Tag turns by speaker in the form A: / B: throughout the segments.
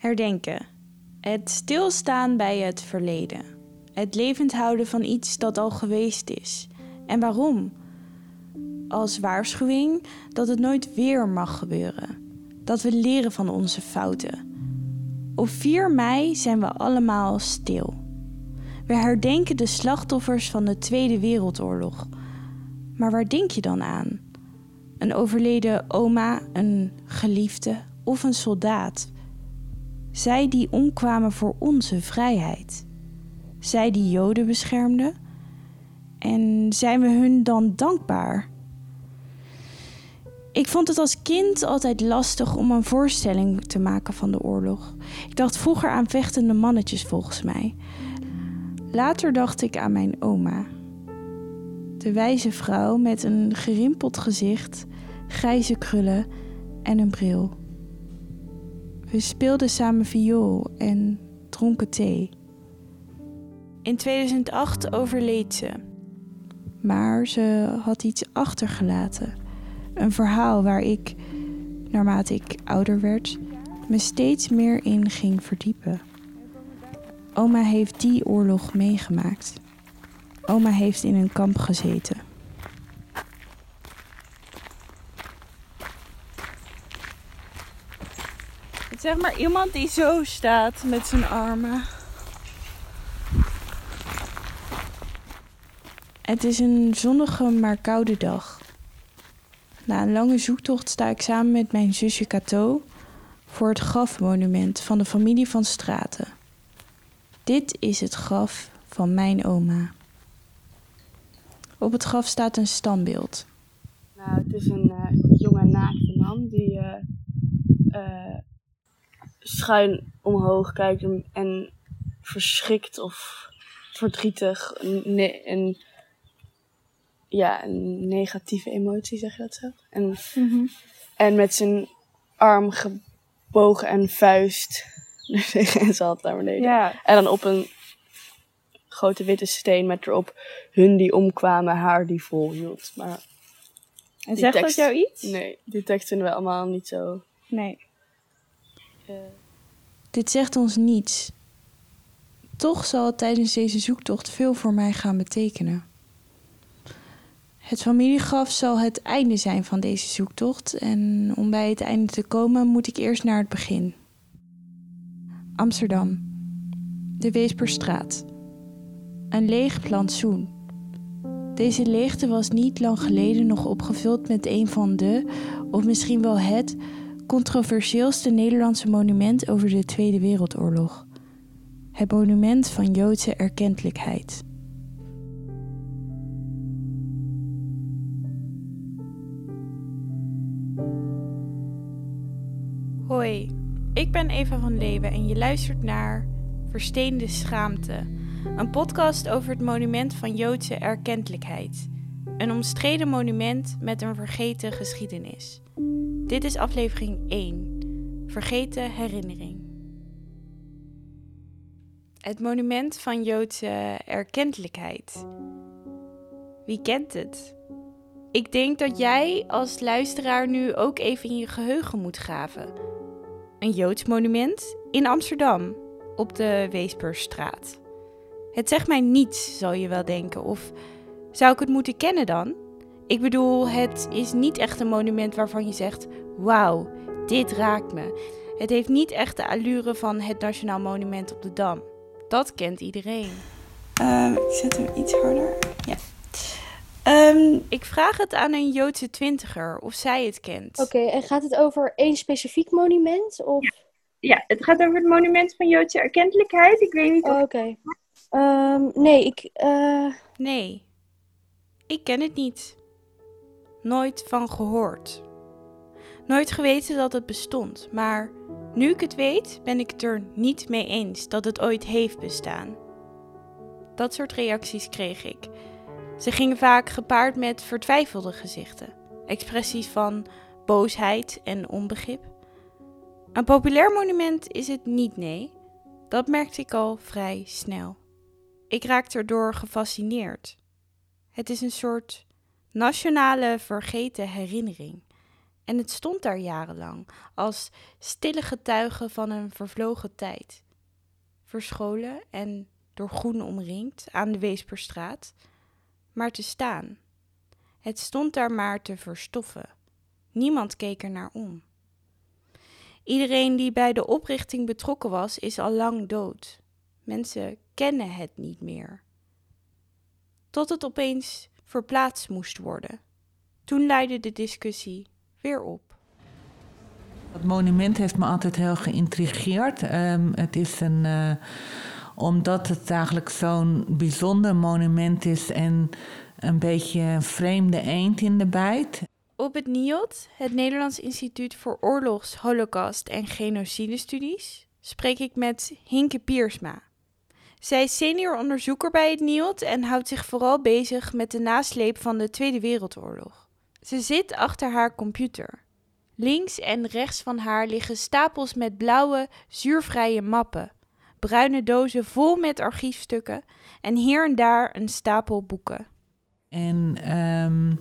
A: Herdenken. Het stilstaan bij het verleden. Het levend houden van iets dat al geweest is. En waarom? Als waarschuwing dat het nooit weer mag gebeuren. Dat we leren van onze fouten. Op 4 mei zijn we allemaal stil. We herdenken de slachtoffers van de Tweede Wereldoorlog. Maar waar denk je dan aan? Een overleden oma, een geliefde of een soldaat? Zij die omkwamen voor onze vrijheid. Zij die Joden beschermden. En zijn we hun dan dankbaar? Ik vond het als kind altijd lastig om een voorstelling te maken van de oorlog. Ik dacht vroeger aan vechtende mannetjes volgens mij. Later dacht ik aan mijn oma. De wijze vrouw met een gerimpeld gezicht, grijze krullen en een bril. We speelden samen viool en dronken thee. In 2008 overleed ze. Maar ze had iets achtergelaten. Een verhaal waar ik, naarmate ik ouder werd, me steeds meer in ging verdiepen. Oma heeft die oorlog meegemaakt. Oma heeft in een kamp gezeten. Zeg maar iemand die zo staat met zijn armen. Het is een zonnige maar koude dag. Na een lange zoektocht sta ik samen met mijn zusje Cato voor het grafmonument van de familie van Straten. Dit is het graf van mijn oma. Op het graf staat een standbeeld.
B: Nou, het is een uh, jonge naakte man die uh, uh, schuin omhoog kijkt en, en verschrikt of verdrietig ne een, ja, een negatieve emotie, zeg je dat zo? En, mm -hmm. en met zijn arm gebogen en vuist tegen zijn hand naar beneden. En dan op een grote witte steen met erop hun die omkwamen, haar die volhield. Maar
A: en zegt tekst, dat jou iets?
B: Nee, die tekst vinden we allemaal niet zo.
A: Nee. Uh. Dit zegt ons niets. Toch zal het tijdens deze zoektocht veel voor mij gaan betekenen. Het familiegraf zal het einde zijn van deze zoektocht en om bij het einde te komen moet ik eerst naar het begin. Amsterdam. De Weesperstraat. Een leeg plantsoen. Deze leegte was niet lang geleden nog opgevuld met een van de, of misschien wel het, controversieelste Nederlandse monument over de Tweede Wereldoorlog. Het monument van Joodse erkentelijkheid. Hoi, ik ben Eva van Leeuwen en je luistert naar Versteende Schaamte, een podcast over het monument van Joodse erkentelijkheid. Een omstreden monument met een vergeten geschiedenis. Dit is aflevering 1, Vergeten Herinnering. Het monument van Joodse erkentelijkheid. Wie kent het? Ik denk dat jij als luisteraar nu ook even in je geheugen moet graven. Een Joods monument in Amsterdam, op de Weesperstraat. Het zegt mij niets, zal je wel denken. Of zou ik het moeten kennen dan? Ik bedoel, het is niet echt een monument waarvan je zegt: Wauw, dit raakt me. Het heeft niet echt de allure van het Nationaal Monument op de Dam. Dat kent iedereen. Uh, ik zet hem iets harder. Ja. Um, ik vraag het aan een Joodse twintiger of zij het kent.
C: Oké, okay, en gaat het over één specifiek monument? Of...
D: Ja. ja. het gaat over het monument van Joodse erkentelijkheid. Ik weet niet of...
C: Oh, Oké. Okay. Um, nee, ik... Uh...
A: Nee, ik ken het niet. Nooit van gehoord. Nooit geweten dat het bestond, maar nu ik het weet, ben ik het er niet mee eens dat het ooit heeft bestaan. Dat soort reacties kreeg ik. Ze gingen vaak gepaard met vertwijfelde gezichten, expressies van boosheid en onbegrip. Een populair monument is het niet, nee. Dat merkte ik al vrij snel. Ik raakte erdoor gefascineerd. Het is een soort nationale vergeten herinnering. En het stond daar jarenlang als stille getuige van een vervlogen tijd. Verscholen en door groen omringd aan de Weesperstraat, maar te staan. Het stond daar maar te verstoffen. Niemand keek er naar om. Iedereen die bij de oprichting betrokken was, is al lang dood. Mensen kennen het niet meer. Tot het opeens verplaatst moest worden. Toen leidde de discussie weer op.
E: Het monument heeft me altijd heel geïntrigeerd. Um, het is een. Uh, omdat het eigenlijk zo'n bijzonder monument is en een beetje een vreemde eend in de bijt.
A: Op het NIOD, het Nederlands Instituut voor Oorlogs, Holocaust en Genocidestudies, spreek ik met Hinke Piersma. Zij is senior onderzoeker bij het NIOD en houdt zich vooral bezig met de nasleep van de Tweede Wereldoorlog. Ze zit achter haar computer. Links en rechts van haar liggen stapels met blauwe, zuurvrije mappen, bruine dozen vol met archiefstukken en hier en daar een stapel boeken.
E: En um,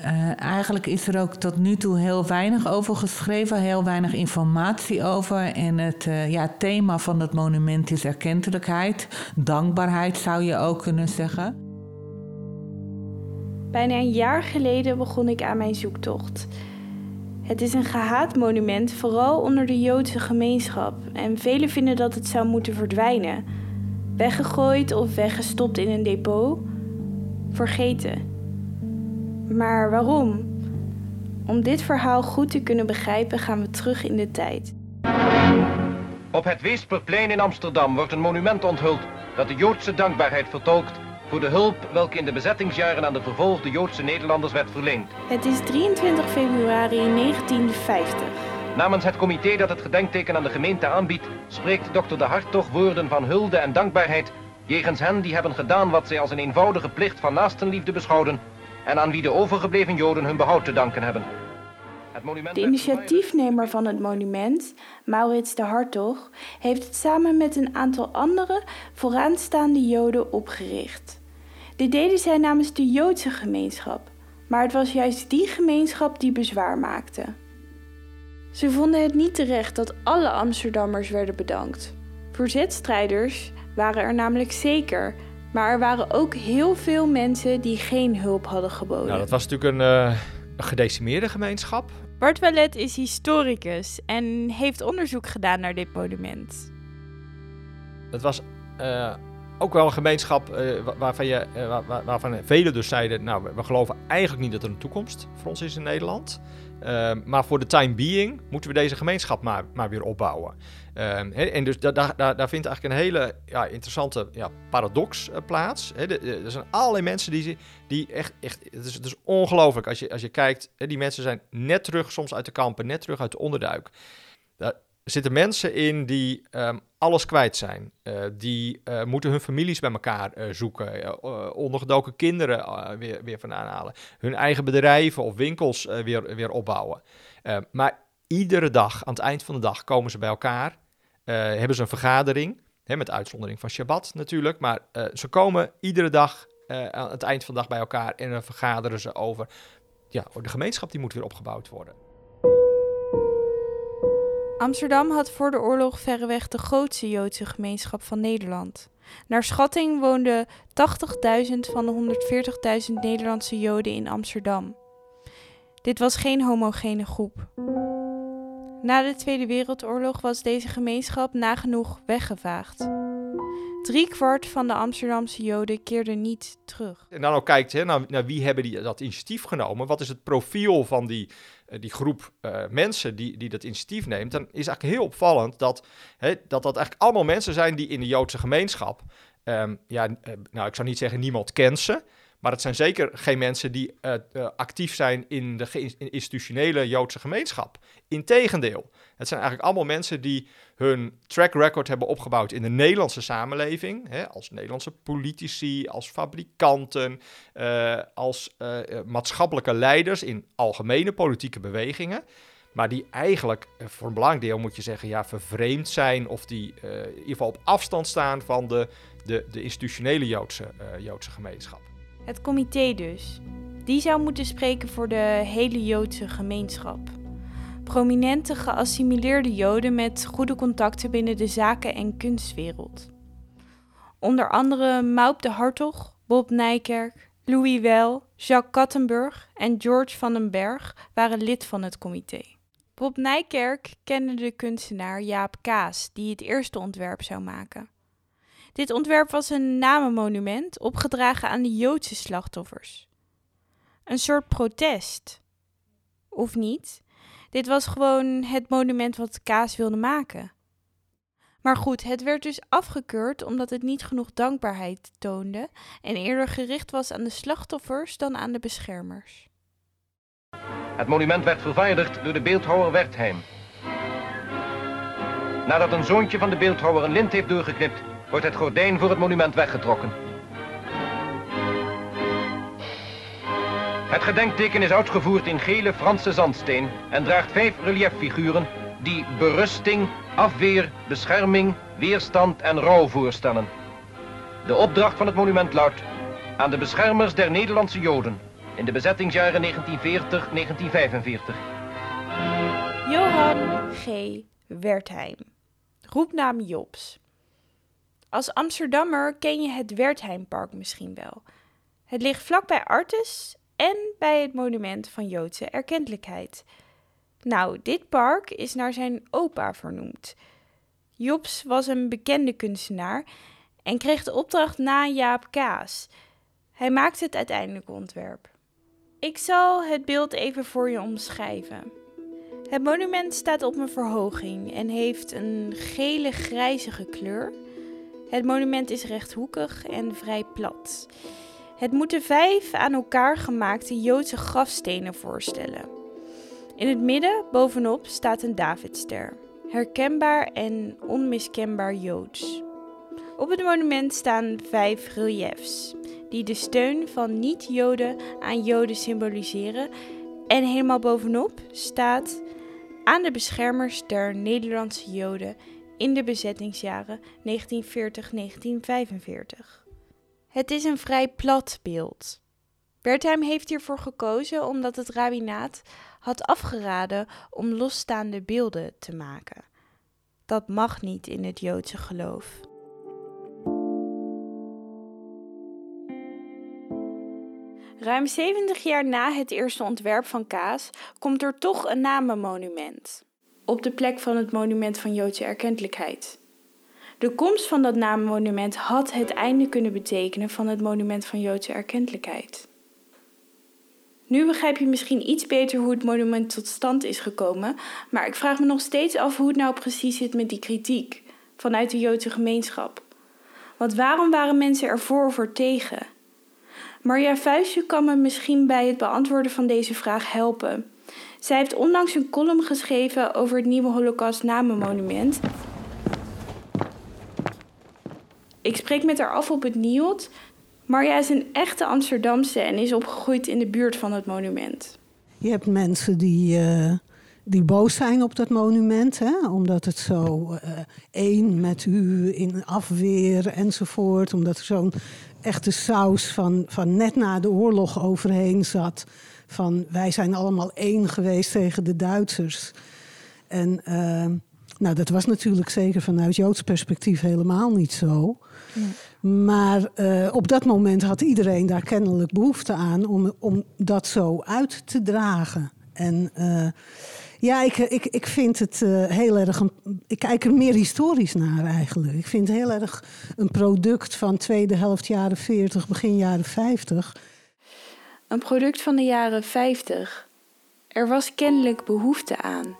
E: uh, eigenlijk is er ook tot nu toe heel weinig over geschreven, heel weinig informatie over. En het uh, ja, thema van het monument is erkentelijkheid, dankbaarheid zou je ook kunnen zeggen.
A: Bijna een jaar geleden begon ik aan mijn zoektocht. Het is een gehaat monument, vooral onder de Joodse gemeenschap. En velen vinden dat het zou moeten verdwijnen. Weggegooid of weggestopt in een depot. Vergeten. Maar waarom? Om dit verhaal goed te kunnen begrijpen gaan we terug in de tijd.
F: Op het Weesperplein in Amsterdam wordt een monument onthuld dat de Joodse dankbaarheid vertolkt voor de hulp welke in de bezettingsjaren aan de vervolgde Joodse Nederlanders werd verleend.
A: Het is 23 februari 1950.
F: Namens het comité dat het gedenkteken aan de gemeente aanbiedt, spreekt dokter De Hartog woorden van hulde en dankbaarheid jegens hen die hebben gedaan wat zij als een eenvoudige plicht van naastenliefde beschouwden en aan wie de overgebleven Joden hun behoud te danken hebben.
A: De initiatiefnemer van het monument, Maurits de Hartog, heeft het samen met een aantal andere vooraanstaande Joden opgericht. Dit deden zij namens de Joodse gemeenschap, maar het was juist die gemeenschap die bezwaar maakte. Ze vonden het niet terecht dat alle Amsterdammers werden bedankt. Verzetstrijders waren er namelijk zeker, maar er waren ook heel veel mensen die geen hulp hadden geboden.
G: Nou, dat was natuurlijk een, uh, een gedecimeerde gemeenschap.
A: Bart Wallet is historicus en heeft onderzoek gedaan naar dit monument.
G: Het was uh, ook wel een gemeenschap uh, waarvan, je, waar, waarvan velen dus zeiden... nou, we geloven eigenlijk niet dat er een toekomst voor ons is in Nederland... Uh, maar voor de time being moeten we deze gemeenschap maar, maar weer opbouwen. Um, en dus daar, daar, vindt eigenlijk een hele ja, interessante ja, paradox uh, plaats. Er zijn allerlei mensen die, die echt, echt het is, ongelooflijk als je, als je kijkt. Die mensen zijn net terug soms uit de kampen, net terug uit de onderduik. Daar zitten mensen in die um, alles kwijt zijn. Uh, die uh, moeten hun families bij elkaar uh, zoeken. ondergedoken kinderen weer, weer vandaan halen. Hun eigen bedrijven of winkels weer, weer opbouwen. maar iedere dag, aan het eind van de dag, komen ze bij elkaar. hebben ze een vergadering. Hè, met uitzondering van Shabbat natuurlijk. Maar ze komen iedere dag aan het eind van de dag bij elkaar. En dan vergaderen ze over. Ja, de gemeenschap die moet weer opgebouwd worden.
A: Amsterdam had voor de oorlog verreweg de grootste Joodse gemeenschap van Nederland. Naar schatting woonden 80.000 van de 140.000 Nederlandse Joden in Amsterdam. Dit was geen homogene groep. Na de Tweede Wereldoorlog was deze gemeenschap nagenoeg weggevaagd. Drie kwart van de Amsterdamse Joden keerde niet terug.
G: En dan ook kijkt hè, naar, wie hebben die dat initiatief genomen. Wat is het profiel van die, uh, die groep uh, mensen die, die dat initiatief neemt? Dan is eigenlijk heel opvallend dat, hè, dat dat eigenlijk allemaal mensen zijn die in de Joodse gemeenschap... Um, ja, uh, nou ik zou niet zeggen niemand kent ze... Maar het zijn zeker geen mensen die uh, uh, actief zijn in de institutionele Joodse gemeenschap. Integendeel, het zijn eigenlijk allemaal mensen die hun track record hebben opgebouwd in de Nederlandse samenleving. Hè, als Nederlandse politici, als fabrikanten, uh, als maatschappelijke leiders in algemene politieke bewegingen. Maar die eigenlijk voor een belangrijk deel moet je zeggen, ja, vervreemd zijn. Of die in ieder geval op afstand staan van de, de, de institutionele Joodse, Joodse gemeenschap.
A: Het comité dus. Die zou moeten spreken voor de hele Joodse gemeenschap. Prominente geassimileerde Joden met goede contacten binnen de zaken- en kunstwereld. Onder andere Maup de Hartog, Bob Nijkerk, Louis Wel, Jacques Kattenburg en George van den Berg waren lid van het comité. Bob Nijkerk kende de kunstenaar Jaap Kaas, die het eerste ontwerp zou maken. Dit ontwerp was een namenmonument opgedragen aan de Joodse slachtoffers. Een soort protest. Of niet? Dit was gewoon het monument wat Kaas wilde maken. Maar goed, het werd dus afgekeurd omdat het niet genoeg dankbaarheid toonde en eerder gericht was aan de slachtoffers dan aan de beschermers.
F: Het monument werd vervaardigd door de beeldhouwer Wertheim. Nadat een zoontje van de beeldhouwer een lint heeft doorgeknipt, wordt het gordijn voor het monument weggetrokken. Het gedenkteken is uitgevoerd in gele Franse zandsteen en draagt vijf relieffiguren die berusting, afweer, bescherming, weerstand en rouw voorstellen. De opdracht van het monument luidt aan de beschermers der Nederlandse Joden in de bezettingsjaren 1940-1945.
A: Johan G. Wertheim. Roepnaam Jobs. Als Amsterdammer ken je het Wertheimpark misschien wel. Het ligt vlakbij Artes en bij het monument van Joodse erkentelijkheid. Nou, dit park is naar zijn opa vernoemd. Jobs was een bekende kunstenaar en kreeg de opdracht na Jaap Kaas. Hij maakte het uiteindelijke ontwerp. Ik zal het beeld even voor je omschrijven. Het monument staat op een verhoging en heeft een gele grijzige kleur. Het monument is rechthoekig en vrij plat. Het moeten vijf aan elkaar gemaakte Joodse grafstenen voorstellen. In het midden, bovenop, staat een Davidster. Herkenbaar en onmiskenbaar Joods. Op het monument staan vijf reliefs, die de steun van niet-Joden aan Joden symboliseren. En helemaal bovenop staat aan de beschermers der Nederlandse Joden in de bezettingsjaren 1940-1945. Het is een vrij plat beeld. Wertheim heeft hiervoor gekozen omdat het rabbinaat had afgeraden om losstaande beelden te maken. Dat mag niet in het Joodse geloof. Ruim 70 jaar na het eerste ontwerp van Kaas komt er toch een namenmonument. Op de plek van het monument van Joodse erkentelijkheid. De komst van dat namenmonument had het einde kunnen betekenen van het monument van Joodse erkentelijkheid. Nu begrijp je misschien iets beter hoe het monument tot stand is gekomen, maar ik vraag me nog steeds af hoe het nou precies zit met die kritiek vanuit de Joodse gemeenschap. Want waarom waren mensen er voor of er tegen? Marja Vuijsje kan me misschien bij het beantwoorden van deze vraag helpen. Zij heeft onlangs een column geschreven over het nieuwe Holocaust namenmonument. Ik spreek met haar af op het NIOD. Marja is een echte Amsterdamse en is opgegroeid in de buurt van het monument.
H: Je hebt mensen die, uh, die boos zijn op dat monument, hè? omdat het zo uh, één met u in afweer enzovoort. Omdat er zo'n echte saus van, van net na de oorlog overheen zat. Van wij zijn allemaal één geweest tegen de Duitsers. En uh, nou, dat was natuurlijk zeker vanuit Joods perspectief helemaal niet zo. Ja. Maar uh, op dat moment had iedereen daar kennelijk behoefte aan om, om dat zo uit te dragen. En uh, ja, ik, ik, ik vind het uh, heel erg. Ik kijk er meer historisch naar eigenlijk. Ik vind het heel erg een product van tweede helft jaren 40, begin jaren 50.
A: Een product van de jaren 50. Er was kennelijk behoefte aan.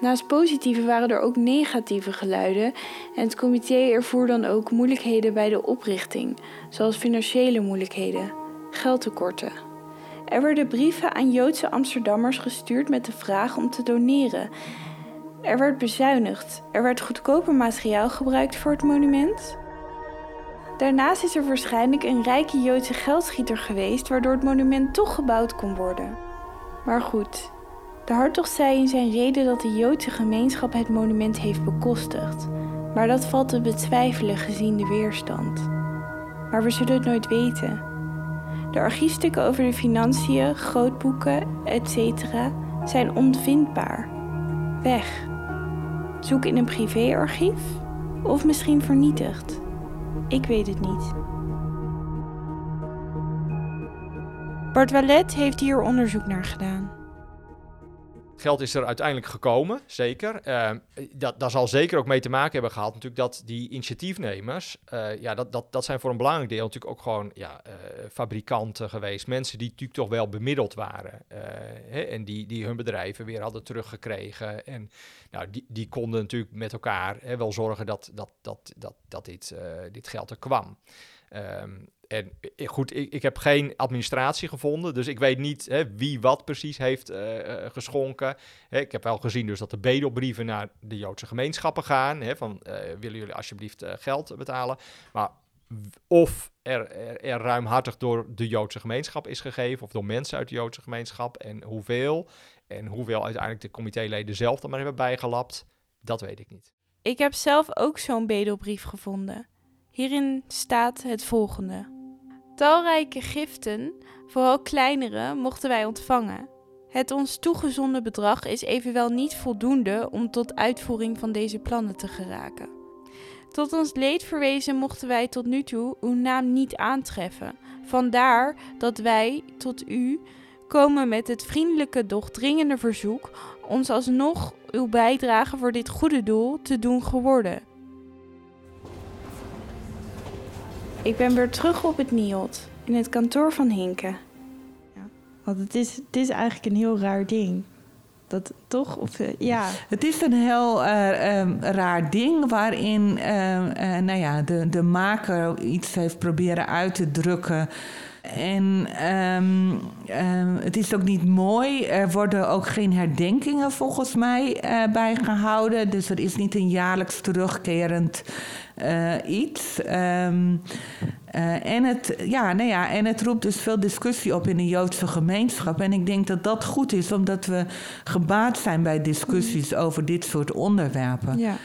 A: Naast positieve waren er ook negatieve geluiden en het comité ervoer dan ook moeilijkheden bij de oprichting, zoals financiële moeilijkheden, geldtekorten. Er werden brieven aan Joodse Amsterdammers gestuurd met de vraag om te doneren. Er werd bezuinigd, er werd goedkoper materiaal gebruikt voor het monument. Daarnaast is er waarschijnlijk een rijke Joodse geldschieter geweest waardoor het monument toch gebouwd kon worden. Maar goed, de Hartog zei in zijn reden dat de Joodse gemeenschap het monument heeft bekostigd, maar dat valt te betwijfelen gezien de weerstand. Maar we zullen het nooit weten. De archiefstukken over de financiën, grootboeken, etc. zijn onvindbaar. Weg. Zoek in een privéarchief of misschien vernietigd. Ik weet het niet. Bart Wallet heeft hier onderzoek naar gedaan.
G: Geld is er uiteindelijk gekomen, zeker. Uh, dat, daar zal zeker ook mee te maken hebben gehad, natuurlijk, dat die initiatiefnemers, uh, ja, dat, dat, dat zijn voor een belangrijk deel natuurlijk ook gewoon ja, uh, fabrikanten geweest. Mensen die natuurlijk toch wel bemiddeld waren. Hè, en die, die hun bedrijven weer hadden teruggekregen. En nou, die, die konden natuurlijk met elkaar hè, wel zorgen dat, dat, dat, dat, dat dit, dit geld er kwam. Um, en goed, ik, ik, heb geen administratie gevonden, dus ik weet niet hè, wie wat precies heeft uh, geschonken. Hè, ik heb wel gezien dus dat de bedelbrieven naar de Joodse gemeenschappen gaan. Hè, van willen jullie alsjeblieft geld betalen? Maar of er, er, er, ruimhartig door de Joodse gemeenschap is gegeven, of door mensen uit de Joodse gemeenschap, en hoeveel, en hoeveel uiteindelijk de comitéleden zelf dan maar hebben bijgelapt, dat weet ik niet.
A: Ik heb zelf ook zo'n bedelbrief gevonden. Hierin staat het volgende. Talrijke giften, vooral kleinere, mochten wij ontvangen. Het ons toegezonden bedrag is evenwel niet voldoende om tot uitvoering van deze plannen te geraken. Tot ons leed verwezen mochten wij tot nu toe uw naam niet aantreffen. Vandaar dat wij tot u komen met het vriendelijke, doch dringende verzoek ons alsnog uw bijdrage voor dit goede doel te doen geworden. Ik ben weer terug op het NIOD, in het kantoor van Hinke. Ja, want het is, het is eigenlijk een heel raar ding. Dat toch? Of, uh, ja.
E: Het is een heel uh, um, raar ding waarin uh, nou ja, de, de maker iets heeft proberen uit te drukken. En um, um, het is ook niet mooi. Er worden ook geen herdenkingen volgens mij bijgehouden. Dus er is niet een jaarlijks terugkerend uh, iets. Um, uh, en, het, ja, nou ja, en het roept dus veel discussie op in de Joodse gemeenschap. En ik denk dat dat goed is, omdat we gebaat zijn bij discussies over dit soort onderwerpen.
A: Ja.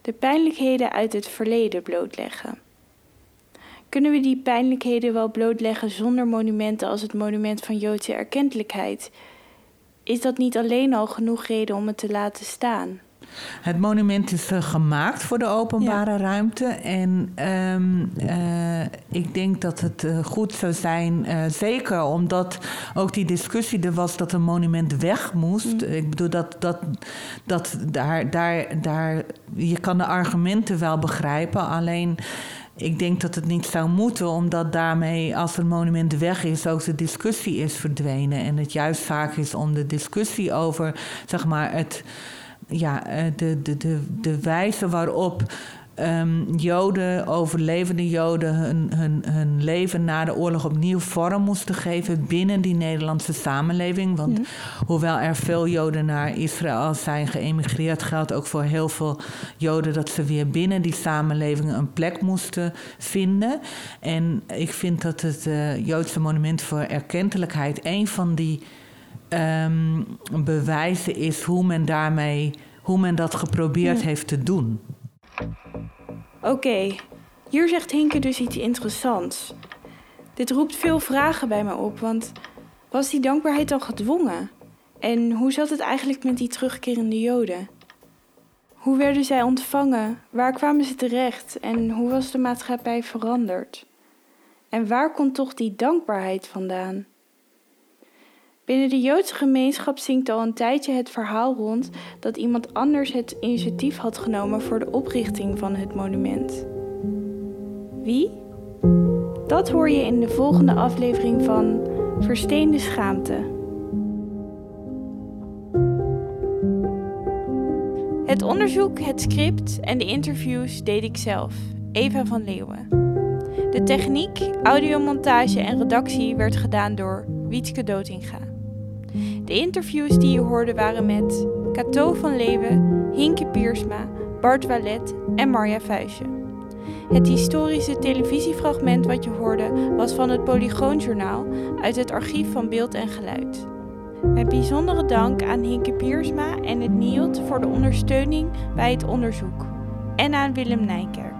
A: De pijnlijkheden uit het verleden blootleggen. Kunnen we die pijnlijkheden wel blootleggen zonder monumenten als het monument van Joodse erkentelijkheid? Is dat niet alleen al genoeg reden om het te laten staan?
E: Het monument is uh, gemaakt voor de openbare ja. ruimte. En um, uh, ik denk dat het uh, goed zou zijn, zeker omdat ook die discussie er was dat een monument weg moest. Mm. Ik bedoel, dat, dat, dat daar, daar, daar, je kan de argumenten wel begrijpen, alleen. Ik denk dat het niet zou moeten, omdat daarmee, als een monument weg is, ook de discussie is verdwenen. En het juist vaak is om de discussie over, zeg maar, het ja, eh, de, de, de, de wijze waarop um, Joden, overlevende Joden, hun, hun, hun leven na de oorlog opnieuw vorm moesten geven binnen die Nederlandse samenleving. Want hoewel er veel Joden naar Israël zijn geëmigreerd, geldt ook voor heel veel Joden dat ze weer binnen die samenleving een plek moesten vinden. En ik vind dat het uh, Joodse monument voor erkentelijkheid een van die um, bewijzen is hoe men daarmee, hoe men dat geprobeerd heeft te doen.
A: Oké, okay. hier zegt Hinke dus iets interessants. Dit roept veel vragen bij me op, want was die dankbaarheid al gedwongen? En hoe zat het eigenlijk met die terugkerende Joden? Hoe werden zij ontvangen? Waar kwamen ze terecht? En hoe was de maatschappij veranderd? En waar komt toch die dankbaarheid vandaan? Binnen de Joodse gemeenschap zingt al een tijdje het verhaal rond dat iemand anders het initiatief had genomen voor de oprichting van het monument. Wie? Dat hoor je in de volgende aflevering van Versteende Schaamte. Het onderzoek, het script en de interviews deed ik zelf, Eva van Leeuwen. De techniek, audiomontage en redactie werd gedaan door Wietske Dotinga. De interviews die je hoorde waren met Cato van Leeuwen, Hinke Piersma, Bart Wallet en Marja Vuijsje. Het historische televisiefragment wat je hoorde was van het Polygoonjournaal uit het archief van Beeld en Geluid. Met bijzondere dank aan Hinke Piersma en het NIOT voor de ondersteuning bij het onderzoek en aan Willem Nijkerk.